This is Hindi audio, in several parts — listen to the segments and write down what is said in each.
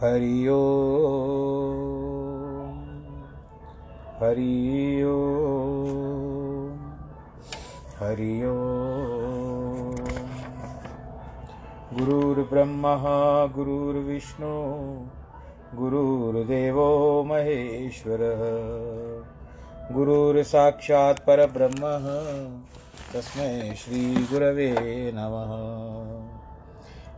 हरि ओ। हरि ओ। हरि ओ। गुरुर्ब्रह्मा, गुरुर्विष्णु, गुरुर्देवो महेश्वरः, गुरुर्साक्षात् परब्रह्मः, तस्मै श्रीगुरवे नमः।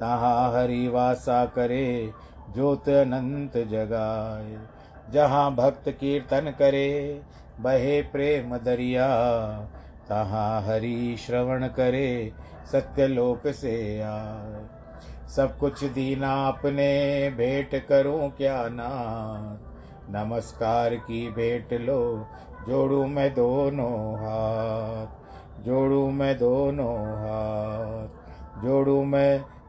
तहाँ हरि वासा करे, ज्योत अनंत जगाए। जहाँ भक्त कीर्तन करे, बहे प्रेम दरिया। तहाँ हरि श्रवण करे, सत्यलोक से आए। सब कुछ दीना अपने, भेंट करूँ क्या नाथ? नमस्कार की भेंट लो, जोड़ू मैं दोनों हाथ। जोड़ू मैं दोनों हाथ। जोड़ू मैं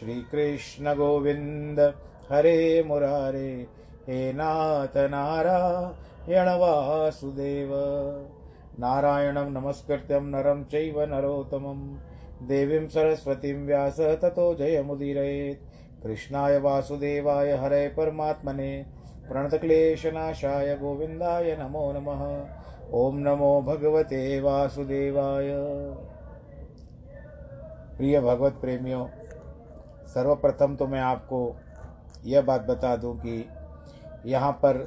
श्रीकृष्ण गोविन्द हरे मुरारे, हे नाथ नारायण वासुदेव नारायणं नमस्कृत्यं नरं चैव नरोत्तमं देवीं सरस्वतीं व्यास ततो जयमुदीरयेत्। कृष्णाय वासुदेवाय हरे परमात्मने। प्रणतक्लेशनाशाय गोविन्दाय नमो नमः। ॐ नमो भगवते वासुदेवाय। प्रिय भगवत प्रेमियों सर्वप्रथम तो मैं आपको यह बात बता दूँ कि यहाँ पर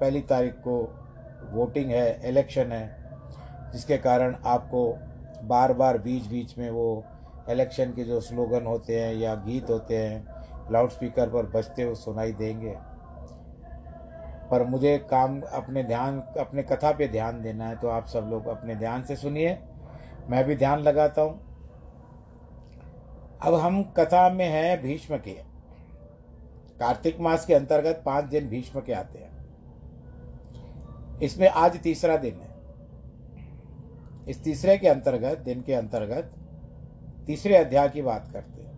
पहली तारीख को वोटिंग है इलेक्शन है, जिसके कारण आपको बार बार बीच बीच में वो इलेक्शन के जो स्लोगन होते हैं या गीत होते हैं लाउड स्पीकर पर बजते हुए सुनाई देंगे। पर मुझे काम अपने ध्यान, अपने कथा पे ध्यान देना है तो आप सब लोग अपने ध्यान से सुनिए। मैं भी ध्यान लगाता हूँ। अब हम कथा में हैं भीष्म के। कार्तिक मास के अंतर्गत पाँच दिन भीष्म के आते हैं। इसमें आज तीसरा दिन है। इस तीसरे के अंतर्गत, दिन के अंतर्गत तीसरे अध्याय की बात करते हैं।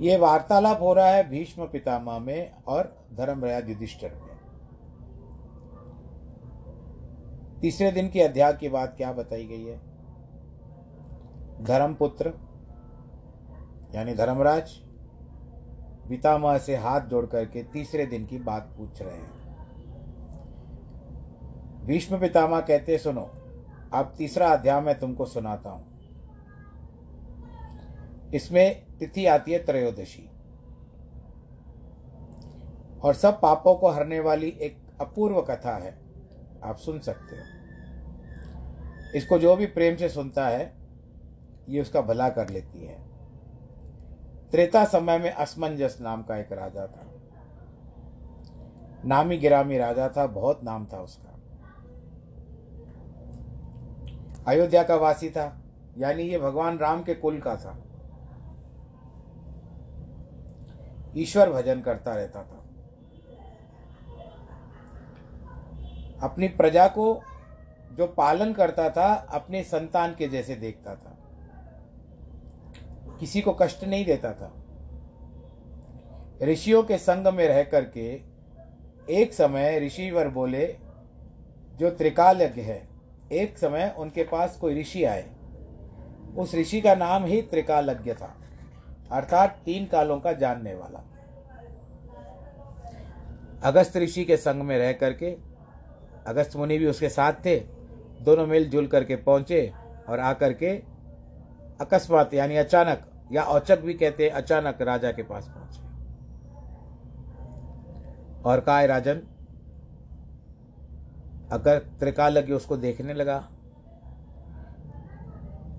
ये वार्तालाप हो रहा है भीष्म पितामह में और धर्मराज युधिष्ठर में। तीसरे दिन के अध्याय की बात क्या बताई गई है? धर्मपुत्र, यानी धर्मराज, पितामह से हाथ जोड़ करके तीसरे दिन की बात पूछ रहे हैं। भीष्म पितामह कहते सुनो, अब तीसरा अध्याय मैं तुमको सुनाता हूँ। इसमें तिथि आती है त्रयोदशी। और सब पापों को हरने वाली एक अपूर्व कथा है, आप सुन सकते हो। इसको जो भी प्रेम से सुनता है ये उसका भला कर लेती है। त्रेता समय में असमंजस नाम का एक राजा था। नामी गिरामी राजा था, बहुत नाम था उसका। अयोध्या का वासी था, यानी ये भगवान राम के कुल का था। ईश्वर भजन करता रहता था। अपनी प्रजा को जो पालन करता था, अपने संतान के जैसे देखता था। किसी को कष्ट नहीं देता था। ऋषियों के संग में रह करके एक समय ऋषिवर बोले, जो त्रिकालज्ञ है, एक समय उनके पास कोई ऋषि आए। उस ऋषि का नाम ही त्रिकालज्ञ था, अर्थात तीन कालों का जानने वाला। अगस्त ऋषि के संग में रह करके, अगस्त मुनि भी उसके साथ थे, दोनों मिलजुल करके पहुँचे और आकर के अकस्मात, यानी अचानक, या औचक भी कहते हैं, अचानक राजा के पास पहुँचे। और कहा राजन, अगर त्रिकालज्ञ उसको देखने लगा,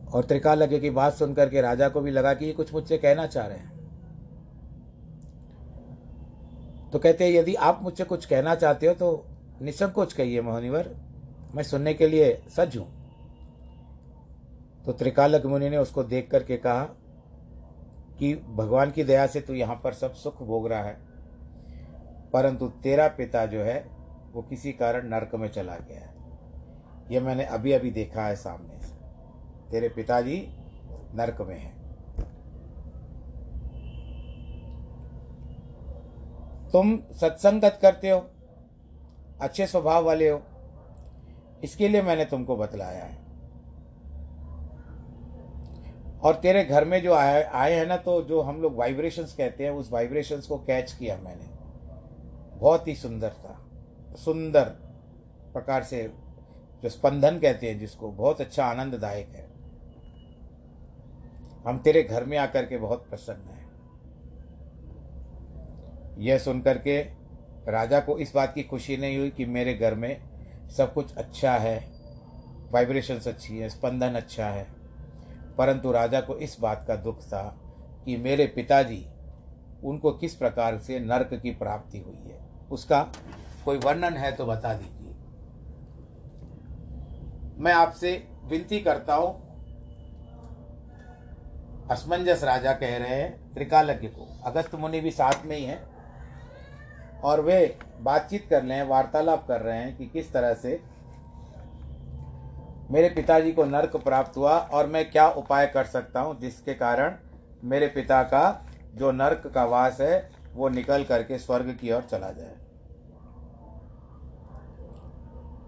और त्रिकालज्ञ की बात सुनकर के राजा को भी लगा कि ये कुछ मुझसे कहना चाह रहे हैं तो कहते हैं, यदि आप मुझसे कुछ कहना चाहते हो तो निसंकोच कहिए, मोहनिवर, मैं सुनने के लिए सज हूँ। तो त्रिकालक मुनि ने उसको देख करके कहा कि भगवान की दया से तू यहाँ पर सब सुख भोग रहा है, परंतु तेरा पिता जो है, वो किसी कारण नरक में चला गया है। यह मैंने अभी अभी देखा है सामने से। तेरे पिताजी नरक में हैं। तुम सत्संगत करते हो, अच्छे स्वभाव वाले हो, इसके लिए मैंने तुमको बतलाया है। और तेरे घर में जो आए आए हैं ना तो जो हम लोग वाइब्रेशंस कहते हैं, उस वाइब्रेशंस को कैच किया मैंने। बहुत ही सुंदर था। सुंदर प्रकार से जो स्पंदन कहते हैं जिसको, बहुत अच्छा आनंददायक है। हम तेरे घर में आकर के बहुत प्रसन्न हैं। यह सुनकर के राजा को इस बात की खुशी नहीं हुई कि मेरे घर में सब कुछ अच्छा है वाइब्रेशंस अच्छी है, स्पंदन अच्छा है। परंतु राजा को इस बात का दुख था कि मेरे पिताजी, उनको किस प्रकार से नरक की प्राप्ति हुई है। उसका कोई वर्णन है तो बता दीजिए। मैं आपसे विनती करता हूँ, असमंजस राजा कह रहे हैं, त्रिकालज्ञ को। अगस्त मुनि भी साथ में ही हैं और वे बातचीत कर रहे हैं, वार्तालाप कर रहे हैं कि किस तरह से मेरे पिताजी को नर्क प्राप्त हुआ और मैं क्या उपाय कर सकता हूँ जिसके कारण मेरे पिता का जो नर्क का वास है, वो निकल करके स्वर्ग की ओर चला जाए।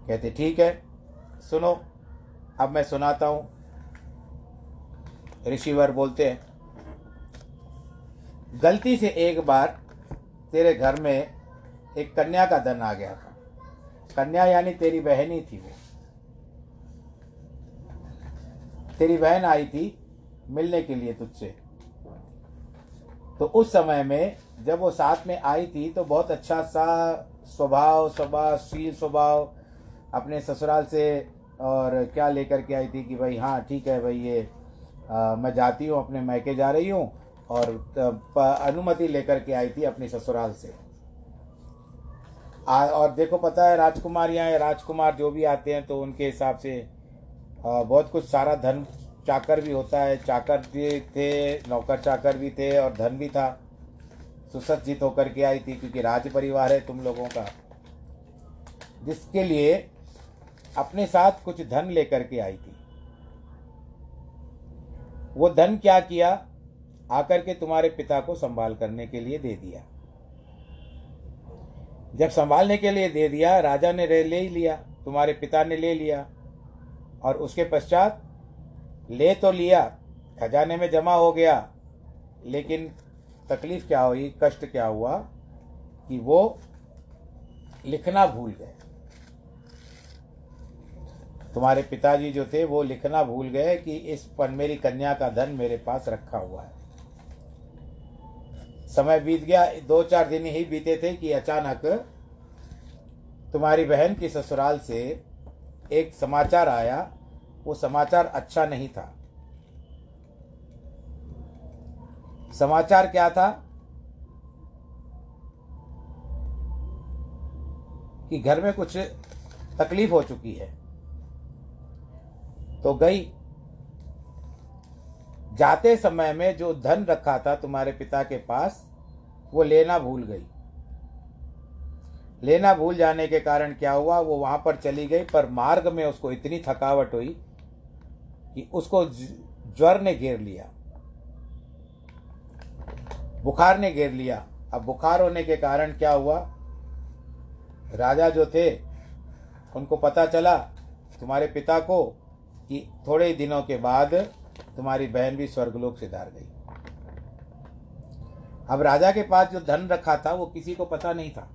कहते, ठीक है, सुनो, अब मैं सुनाता हूँ। ऋषिवर बोलते हैं, गलती से एक बार तेरे घर में एक कन्या का धन आ गया था। कन्या यानी तेरी बहनी थी वो। तेरी बहन आई थी मिलने के लिए तुझसे। तो उस समय में जब वो साथ में आई थी तो बहुत अच्छा सा स्वभाव स्वभावशील स्वभाव अपने ससुराल से और क्या लेकर के आई थी कि भाई हाँ ठीक है भाई ये आ, मैं जाती हूँ अपने मैके जा रही हूँ और अनुमति लेकर के आई थी अपने ससुराल से। आ, और देखो पता है राजकुमार यहाँ राजकुमार जो भी आते हैं तो उनके हिसाब से आ, बहुत कुछ सारा धन चाकर भी होता है, चाकर भी थे, नौकर चाकर भी थे और धन भी था। सुसज्जित होकर के आई थी क्योंकि राज परिवार है तुम लोगों का। जिसके लिए अपने साथ कुछ धन लेकर के आई थी। वो धन क्या किया? आकर के तुम्हारे पिता को संभाल करने के लिए दे दिया। जब संभालने के लिए दे दिया, राजा ने ले लिया, तुम्हारे पिता ने ले लिया और उसके पश्चात ले तो लिया, खजाने में जमा हो गया, लेकिन तकलीफ़ क्या हुई, कष्ट क्या हुआ कि वो लिखना भूल गए। तुम्हारे पिताजी जो थे, वो लिखना भूल गए कि इस पर मेरी कन्या का धन मेरे पास रखा हुआ है। समय बीत गया, दो चार दिन ही बीते थे कि अचानक तुम्हारी बहन की ससुराल से एक समाचार आया वो समाचार अच्छा नहीं था। समाचार क्या था? कि घर में कुछ तकलीफ़ हो चुकी है। तो गई। जाते समय में जो धन रखा था तुम्हारे पिता के पास, वो लेना भूल गई। लेना भूल जाने के कारण क्या हुआ? वो वहाँ पर चली गई, पर मार्ग में उसको इतनी थकावट हुई कि उसको ज्वर ने घेर लिया, बुखार ने घेर लिया। अब बुखार होने के कारण क्या हुआ? राजा जो थे, उनको पता चला तुम्हारे पिता को कि थोड़े दिनों के बाद तुम्हारी बहन भी स्वर्गलोक से धार गई। अब राजा के पास जो धन रखा था, वो किसी को पता नहीं था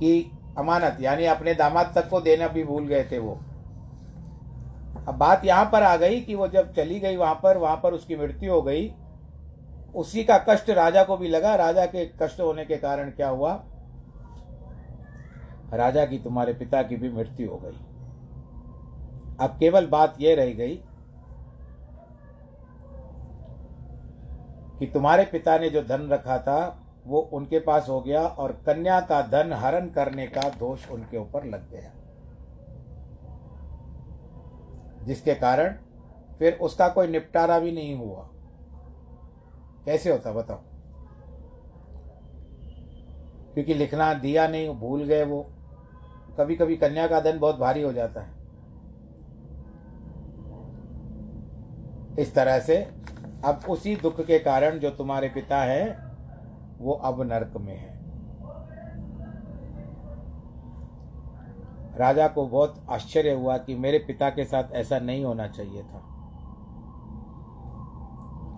कि अमानत, यानी अपने दामाद तक को देना भी भूल गए थे वो। अब बात यहाँ पर आ गई कि वो जब चली गई वहाँ पर वहाँ पर उसकी मृत्यु हो गई, उसी का कष्ट राजा को भी लगा। राजा के कष्ट होने के कारण क्या हुआ? राजा की तुम्हारे पिता की भी मृत्यु हो गई। अब केवल बात यह रह गई कि तुम्हारे पिता ने जो धन रखा था, वो उनके पास हो गया और कन्या का धन हरण करने का दोष उनके ऊपर लग गया। जिसके कारण फिर उसका कोई निपटारा भी नहीं हुआ। कैसे होता बताओ? क्योंकि लिखना दिया नहीं, भूल गए वो। कभी कभी कन्या का धन बहुत भारी हो जाता है। इस तरह से अब उसी दुख के कारण जो तुम्हारे पिता है, वो अब नरक में है। राजा को बहुत आश्चर्य हुआ कि मेरे पिता के साथ ऐसा नहीं होना चाहिए था।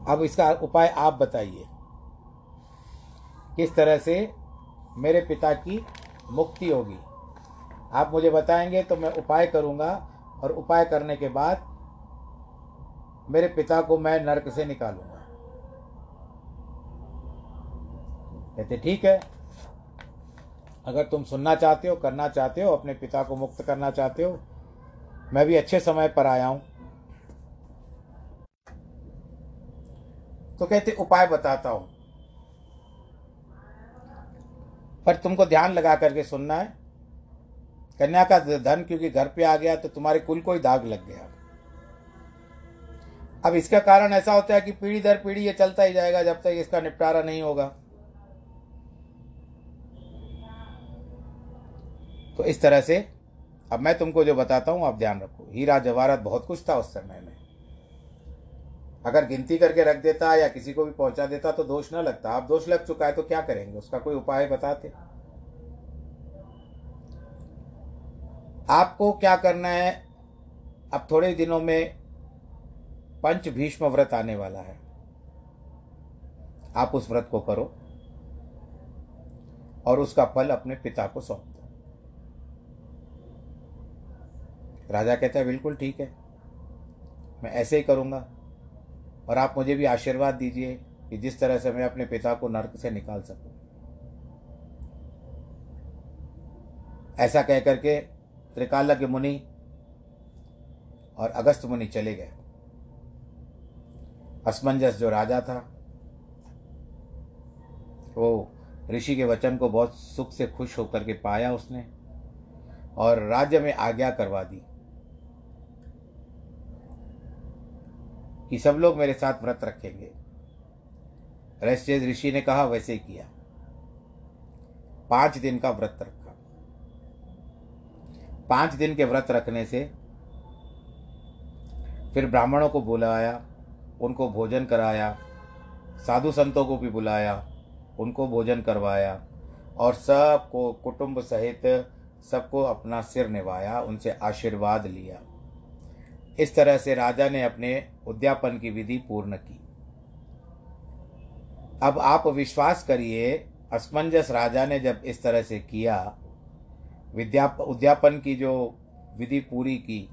अब इसका उपाय आप बताइए। किस तरह से मेरे पिता की मुक्ति होगी? आप मुझे बताएँगे तो मैं उपाय करूँगा और उपाय करने के बाद मेरे पिता को मैं नरक से निकालूँगा। कहते, ठीक है अगर तुम सुनना चाहते हो, करना चाहते हो, अपने पिता को मुक्त करना चाहते हो, मैं भी अच्छे समय पर आया हूँ। तो कहते, उपाय बताता हूँ। पर तुमको ध्यान लगा करके सुनना है। कन्या का धन क्योंकि घर पे आ गया तो तुम्हारे कुल को ही दाग लग गया। अब इसका कारण ऐसा होता है कि पीढ़ी दर पीढ़ी ये चलता ही जाएगा, जब तक इसका निपटारा नहीं होगा। तो इस तरह से, अब मैं तुमको जो बताता हूँ, आप ध्यान रखो। हीरा जवाहरत बहुत कुछ था उस समय में। अगर गिनती करके रख देता या किसी को भी पहुँचा देता तो दोष न लगता। आप दोष लग चुका है तो क्या करेंगे? उसका कोई उपाय बताते। आपको क्या करना है? अब थोड़े दिनों में पंच भीष्म व्रत आने वाला है। आप उस व्रत को करो और उसका फल अपने पिता को सौंप दो राजा कहता है, बिल्कुल ठीक है। मैं ऐसे ही करूँगा। और आप मुझे भी आशीर्वाद दीजिए कि जिस तरह से मैं अपने पिता को नर्क से निकाल सकूँ। ऐसा कह करके त्रिकालज्ञ मुनि और अगस्त मुनि चले गए। असमंजस जो राजा था, वो ऋषि के वचन को बहुत सुख से खुश होकर के पाया उसने और राज्य में आज्ञा करवा दी। कि सब लोग मेरे साथ व्रत रखेंगे। रहस्य ऋषि ने कहा, वैसे किया। पाँच दिन का व्रत रखा। पाँच दिन के व्रत रखने से फिर ब्राह्मणों को बुलाया, उनको भोजन कराया, साधु संतों को भी बुलाया, उनको भोजन करवाया और सबको कुटुंब सहित सबको अपना सिर निभाया, उनसे आशीर्वाद लिया। इस तरह से राजा ने अपने उद्यापन की विधि पूर्ण की। अब आप विश्वास करिए, असमंजस राजा ने जब इस तरह से किया विद्या उद्यापन की जो विधि पूरी की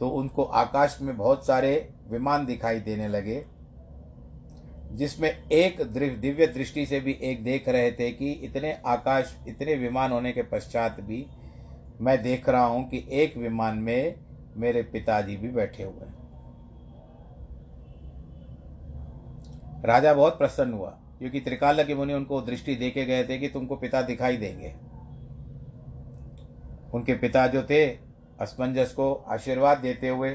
तो उनको आकाश में बहुत सारे विमान दिखाई देने लगे, जिसमें एक दिव्य दृष्टि से भी एक देख रहे थे कि इतने आकाश, इतने विमान होने के पश्चात भी मैं देख रहा हूँ कि एक विमान में मेरे पिताजी भी बैठे हुए हैं। राजा बहुत प्रसन्न हुआ, क्योंकि त्रिकाल के मुनि उनको दृष्टि देके गए थे कि तुमको पिता दिखाई देंगे। उनके पिता जो थे, असमंजस को आशीर्वाद देते हुए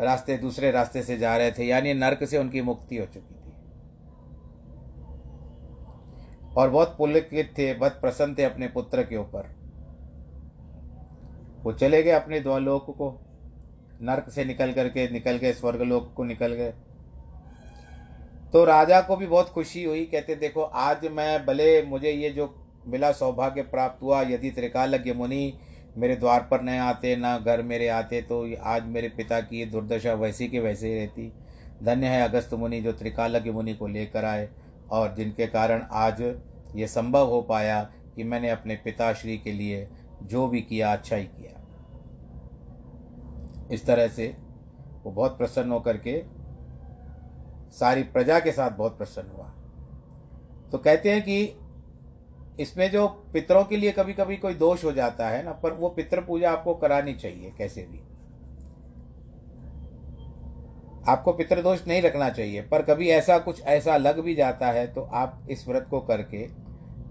रास्ते, दूसरे रास्ते से जा रहे थे, यानी नरक से उनकी मुक्ति हो चुकी थी। और बहुत पुलकित थे, बहुत प्रसन्न थे अपने पुत्र के ऊपर। वो चले गए अपने द्वालोक को। नरक से निकल करके, निकल गए स्वर्गलोक को निकल गए। तो राजा को भी बहुत खुशी हुई, कहते, देखो, आज मैं भले मुझे ये जो मिला सौभाग्य प्राप्त हुआ, यदि त्रिकालज्ञ मुनि मेरे द्वार पर न आते, ना घर मेरे आते तो आज मेरे पिता की ये दुर्दशा वैसी के वैसे ही रहती। धन्य है अगस्त मुनि जो त्रिकालज्ञ मुनि को लेकर आए, और जिनके कारण आज ये संभव हो पाया कि मैंने अपने पिताश्री के लिए जो भी किया अच्छा ही किया। इस तरह से वो बहुत प्रसन्न होकर के सारी प्रजा के साथ बहुत प्रसन्न हुआ। तो कहते हैं कि इसमें जो पितरों के लिए कभी कभी कोई दोष हो जाता है ना, पर वो पितृ पूजा आपको करानी चाहिए कैसे भी। आपको पितृदोष नहीं रखना चाहिए, पर कभी ऐसा कुछ ऐसा लग भी जाता है तो आप इस व्रत को करके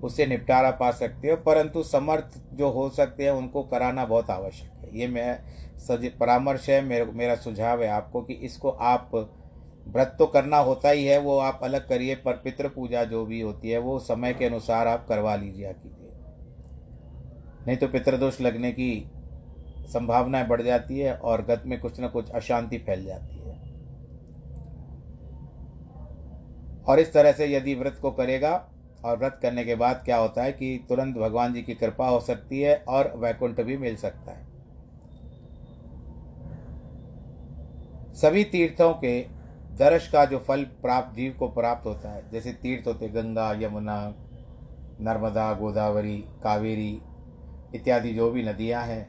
उससे निपटारा पा सकते हो, परंतु समर्थ जो हो सकते हैं उनको कराना बहुत आवश्यक ये मैं सज, परामर्श है, मेरे मेरा सुझाव है आपको कि इसको आप व्रत तो करना होता ही है, वो आप अलग करिए, पर पितृ पूजा जो भी होती है, वो समय के अनुसार आप करवा लीजिए कीजिए नहीं तो पितृदोष लगने की संभावनाएँ बढ़ जाती है और गत में कुछ ना कुछ अशांति फैल जाती है। और इस तरह से यदि व्रत को करेगा और व्रत करने के बाद क्या होता है कि तुरंत भगवान जी की कृपा हो सकती है और वैकुंठ भी मिल सकता है। सभी तीर्थों के दर्श का जो फल प्राप्त, जीव को प्राप्त होता है, जैसे तीर्थ होते गंगा, यमुना, नर्मदा, गोदावरी, कावेरी इत्यादि जो भी नदियाँ हैं,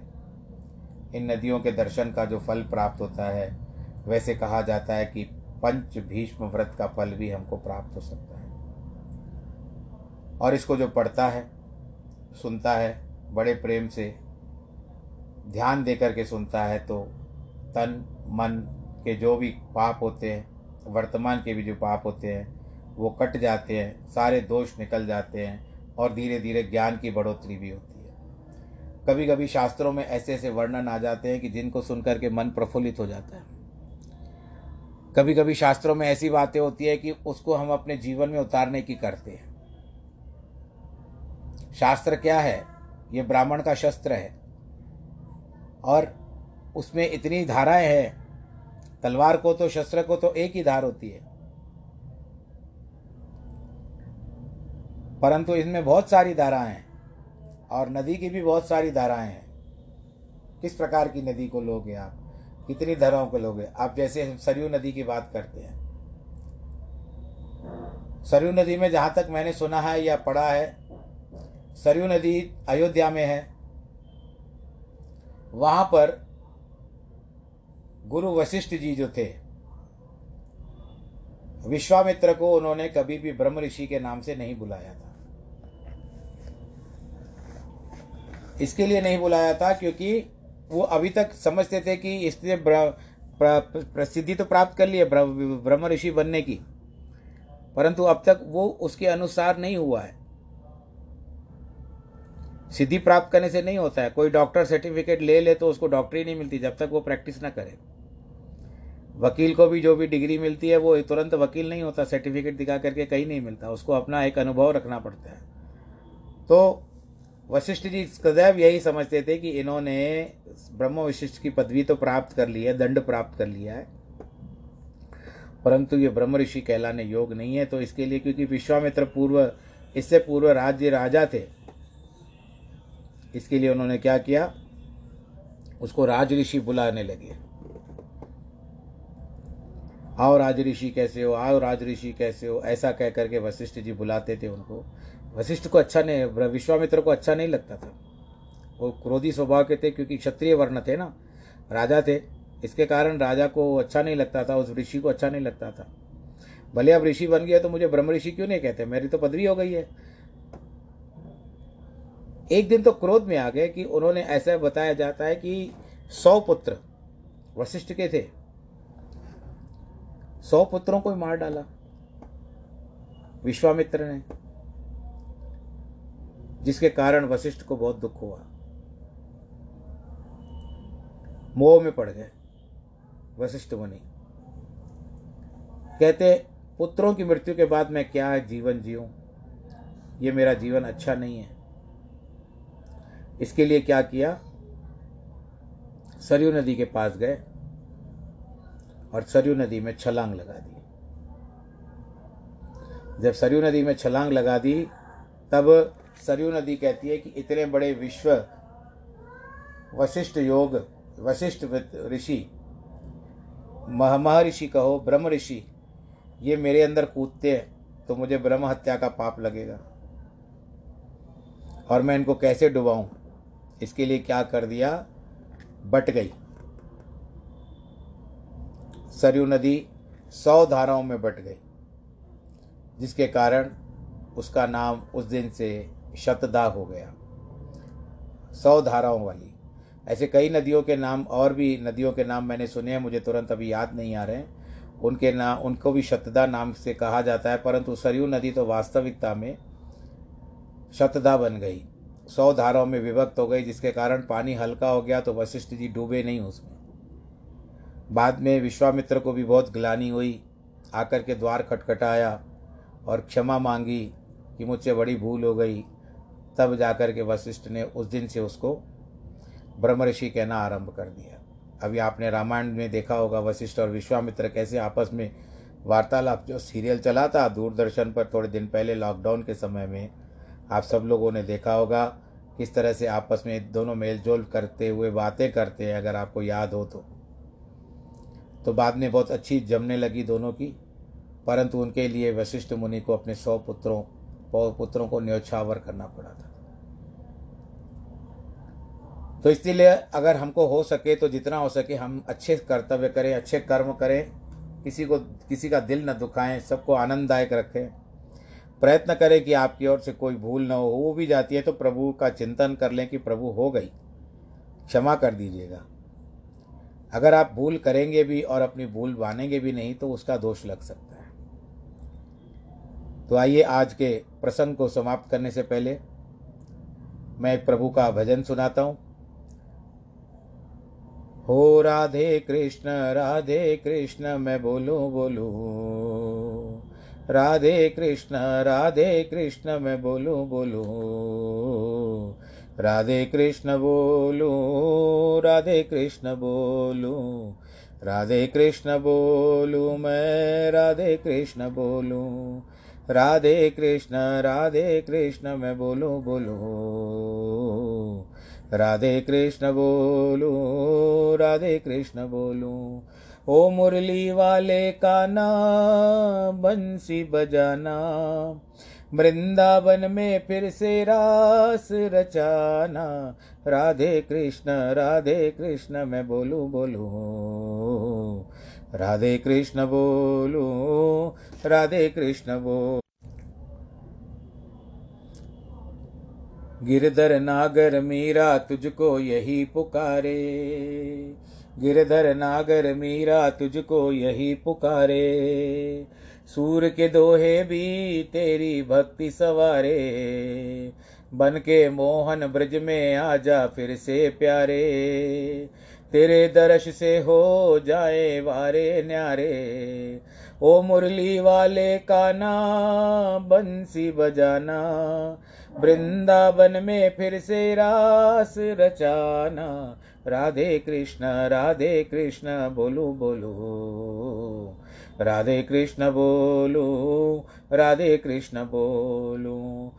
इन नदियों के दर्शन का जो फल प्राप्त होता है, वैसे कहा जाता है कि पंच भीष्म व्रत का फल भी हमको प्राप्त हो सकता है। और इसको जो पढ़ता है, सुनता है, बड़े प्रेम से ध्यान दे करके सुनता है तो तन, मन के जो भी पाप होते हैं, वर्तमान के भी जो पाप होते हैं, वो कट जाते हैं, सारे दोष निकल जाते हैं और धीरे धीरे ज्ञान की बढ़ोतरी भी होती है। कभी कभी शास्त्रों में ऐसे ऐसे वर्णन आ जाते हैं कि जिनको सुनकर के मन प्रफुल्लित हो जाता है। कभी कभी शास्त्रों में ऐसी बातें होती है कि उसको हम अपने जीवन में उतारने की करते हैं। शास्त्र क्या है? ये ब्राह्मण का शस्त्र है। और उसमें इतनी धाराएँ हैं तलवार को तो शस्त्र को तो एक ही धार होती है। परंतु इसमें बहुत सारी धाराएँ हैं और नदी की भी बहुत सारी धाराएँ हैं। किस प्रकार की नदी को लोगे आप? कितनी धाराओं को लोगे? आप जैसे सरयू नदी की बात करते हैं। सरयू नदी में जहाँ तक मैंने सुना है या पढ़ा है, सरयू नदी अयोध्या में है। वहाँ पर गुरु वशिष्ठ जी जो थे, विश्वामित्र को उन्होंने कभी भी ब्रह्म ऋषि के नाम से नहीं बुलाया था। इसके लिए नहीं बुलाया था क्योंकि वो अभी तक समझते थे कि इसने प्रसिद्धि तो प्राप्त कर ली ब्रह्म ऋषि बनने की, परंतु अब तक वो उसके अनुसार नहीं हुआ है। सिद्धि प्राप्त करने से नहीं होता है। कोई डॉक्टर सर्टिफिकेट ले ले तो उसको डॉक्टरी नहीं मिलती, जब तक वो प्रैक्टिस ना करे। वकील को भी जो भी डिग्री मिलती है, वो तुरंत वकील नहीं होता सर्टिफिकेट दिखा करके कहीं नहीं मिलता। उसको अपना एक अनुभव रखना पड़ता है। तो वशिष्ठ जी सदैव यही समझते थे कि इन्होंने ब्रह्म विशिष्ट की पदवी तो प्राप्त कर ली है, दंड प्राप्त कर लिया है। परंतु ये ब्रह्म ऋषि कहलाने योग नहीं है तो इसके लिए क्योंकि विश्वामित्र पूर्व, इससे पूर्व राज्य राजा थे, इसके लिए उन्होंने क्या किया? उसको राज ऋषि बुलाने लगे। आओ राज ऋषि कैसे हो? आओ राज ऋषि कैसे हो? ऐसा कह करके वशिष्ठ जी बुलाते थे उनको। वशिष्ठ को अच्छा नहीं विश्वामित्र को अच्छा नहीं लगता था। वो क्रोधी स्वभाव के थे क्योंकि क्षत्रिय वर्ण थे ना। राजा थे। इसके कारण राजा को अच्छा नहीं लगता था, उस ऋषि को अच्छा नहीं लगता था। भले अब ऋषि बन गया तो मुझे ब्रह्म ऋषि क्यों नहीं कहते? मेरी तो पदवी हो गई है। एक दिन तो क्रोध में आ गए कि उन्होंने ऐसा बताया जाता है कि सौ पुत्र वशिष्ठ के थे। सौ पुत्रों को मार डाला। विश्वामित्र ने, जिसके कारण वशिष्ठ को बहुत दुख हुआ। मोह में पड़ गए वशिष्ठ मुनि। कहते, पुत्रों की मृत्यु के बाद मैं क्या है जीवन जीऊं? ये मेरा जीवन अच्छा नहीं है। इसके लिए क्या किया? सरयू नदी के पास गए। और सरयू नदी में छलांग लगा दी। जब सरयू नदी में छलांग लगा दी, तब सरयू नदी कहती है कि इतने बड़े विश्व वशिष्ठ योग, वशिष्ठ ऋषि महर्षि कहो, ब्रह्म ऋषि, ये मेरे अंदर कूदते हैं तो मुझे ब्रह्म हत्या का पाप लगेगा। और मैं इनको कैसे डुबाऊं? इसके लिए क्या कर दिया? बट गई। सरयू नदी सौ धाराओं में बट गई, जिसके कारण उसका नाम उस दिन से शतदा हो गया। सौ धाराओं वाली। ऐसे कई नदियों के नाम और भी नदियों के नाम मैंने सुने हैं, मुझे तुरंत अभी याद नहीं आ रहे हैं। उनके नाम उनको भी शतदा नाम से कहा जाता है, परंतु सरयू नदी तो वास्तविकता में शतदा बन गई। सौ धाराओं में विभक्त हो गई, जिसके कारण पानी हल्का हो गया तो वशिष्ठ जी डूबे नहीं उसमें। बाद में विश्वामित्र को भी बहुत ग्लानी हुई, आकर के द्वार खटखटाया और क्षमा मांगी कि मुझसे बड़ी भूल हो गई। तब जाकर के वशिष्ठ ने उस दिन से उसको ब्रह्म ऋषि कहना आरंभ कर दिया। अभी आपने रामायण में देखा होगा, वशिष्ठ और विश्वामित्र कैसे आपस में वार्तालाप, जो सीरियल चला था दूरदर्शन पर थोड़े दिन पहले लॉकडाउन के समय में, आप सब लोगों ने देखा होगा किस तरह से आपस में दोनों मेलजोल करते हुए बातें करते हैं, अगर आपको याद हो तो। तो बाद में बहुत अच्छी जमने लगी दोनों की। परंतु उनके लिए वशिष्ठ मुनि को अपने सौ पुत्रों पुत्रों को न्योछावर करना पड़ा था। तो इसलिए अगर हमको हो सके तो जितना हो सके हम अच्छे कर्तव्य करें, अच्छे कर्म करें, किसी को, किसी का दिल न दुखाएँ, सबको आनंददायक रखें। प्रयत्न करें कि आपकी ओर से कोई भूल न हो, वो भी जाती है तो प्रभु का चिंतन कर लें कि प्रभु हो गई। क्षमा कर दीजिएगा। अगर आप भूल करेंगे भी और अपनी भूल मानेंगे भी नहीं तो उसका दोष लग सकता है। तो आइए आज के प्रसंग को समाप्त करने से पहले मैं एक प्रभु का भजन सुनाता हूँ। हो राधे कृष्ण राधे कृष्ण, मैं बोलूँ बोलूँ। राधे कृष्ण राधे कृष्ण, मैं बोलूँ बोलूँ। राधे कृष्ण बोलूँ, राधे कृष्ण बोलूँ, राधे कृष्ण बोलूँ, मैं राधे कृष्ण बोलूँ, राधे कृष्ण राधे कृष्ण, मैं बोलूँ बोलूँ, राधे कृष्ण बोलू, राधे कृष्ण बोलू, ओ मुरली वाले का नाम बंसी बजाना वृंदावन में फिर से रास रचाना। राधे कृष्ण राधे कृष्ण, मैं बोलू बोलू। राधे कृष्ण बोलू, राधे कृष्ण बोल। गिरधर नागर मीरा, तुझको यही पुकारे। गिरधर नागर मीरा, तुझको यही पुकारे। सूर के दोहे भी तेरी भक्ति सवारे। बन के मोहन ब्रज में आजा फिर से प्यारे। तेरे दर्श से हो जाए वारे न्यारे। ओ मुरली वाले का ना बंसी बजाना। वृंदावन में फिर से रास रचाना। राधे कृष्ण राधे कृष्ण, बोलू बोलू। राधे कृष्ण बोलू, राधे कृष्ण बोलू।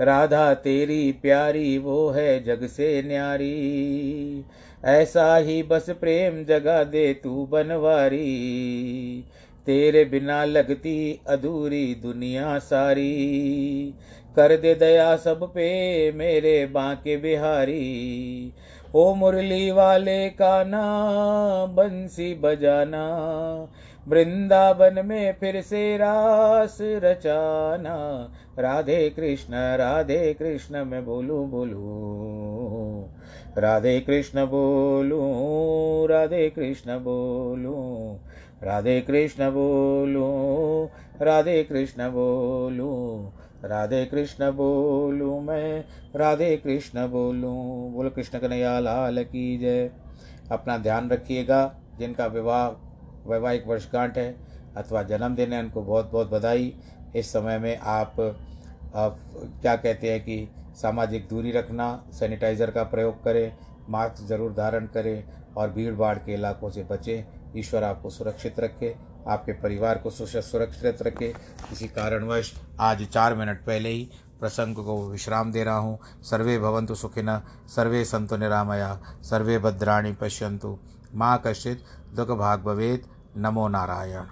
राधा तेरी प्यारी, वो है जग से न्यारी। ऐसा ही बस प्रेम जगा दे तू बनवारी। तेरे बिना लगती अधूरी दुनिया सारी। कर दे दया सब पे मेरे बांके बिहारी। ओ मुरली वाले का ना बंसी बजाना। वृंदावन में फिर से रास रचाना। राधे कृष्ण राधे कृष्ण, मैं बोलू बोलू। राधे कृष्ण बोलू, राधे कृष्ण बोलू। राधे कृष्ण बोलू, राधे कृष्ण बोलू। राधे कृष्ण बोलू, मैं राधे कृष्ण बोलूँ। बोल, कृष्ण कन्हैया, लाल की जय। अपना ध्यान रखिएगा, जिनका विवाह वैवाहिक वर्षगांठ है अथवा जन्मदिन है उनको बहुत बहुत बधाई। इस समय में आप, क्या कहते हैं कि सामाजिक दूरी रखना सैनिटाइज़र का प्रयोग करें मास्क ज़रूर धारण करें और भीड़ भाड़ के इलाकों से बचें। ईश्वर आपको सुरक्षित रखे आपके परिवार को सुरक्षित रखे। किसी कारणवश आज चार मिनट पहले ही प्रसंग को विश्राम दे रहा हूँ। सर्वे भवंतु सुखिन सर्वे संतु निरामया सर्वे भद्राणी पश्यंतु माँ कश्चित दुख भाग भवेद नमो नारायण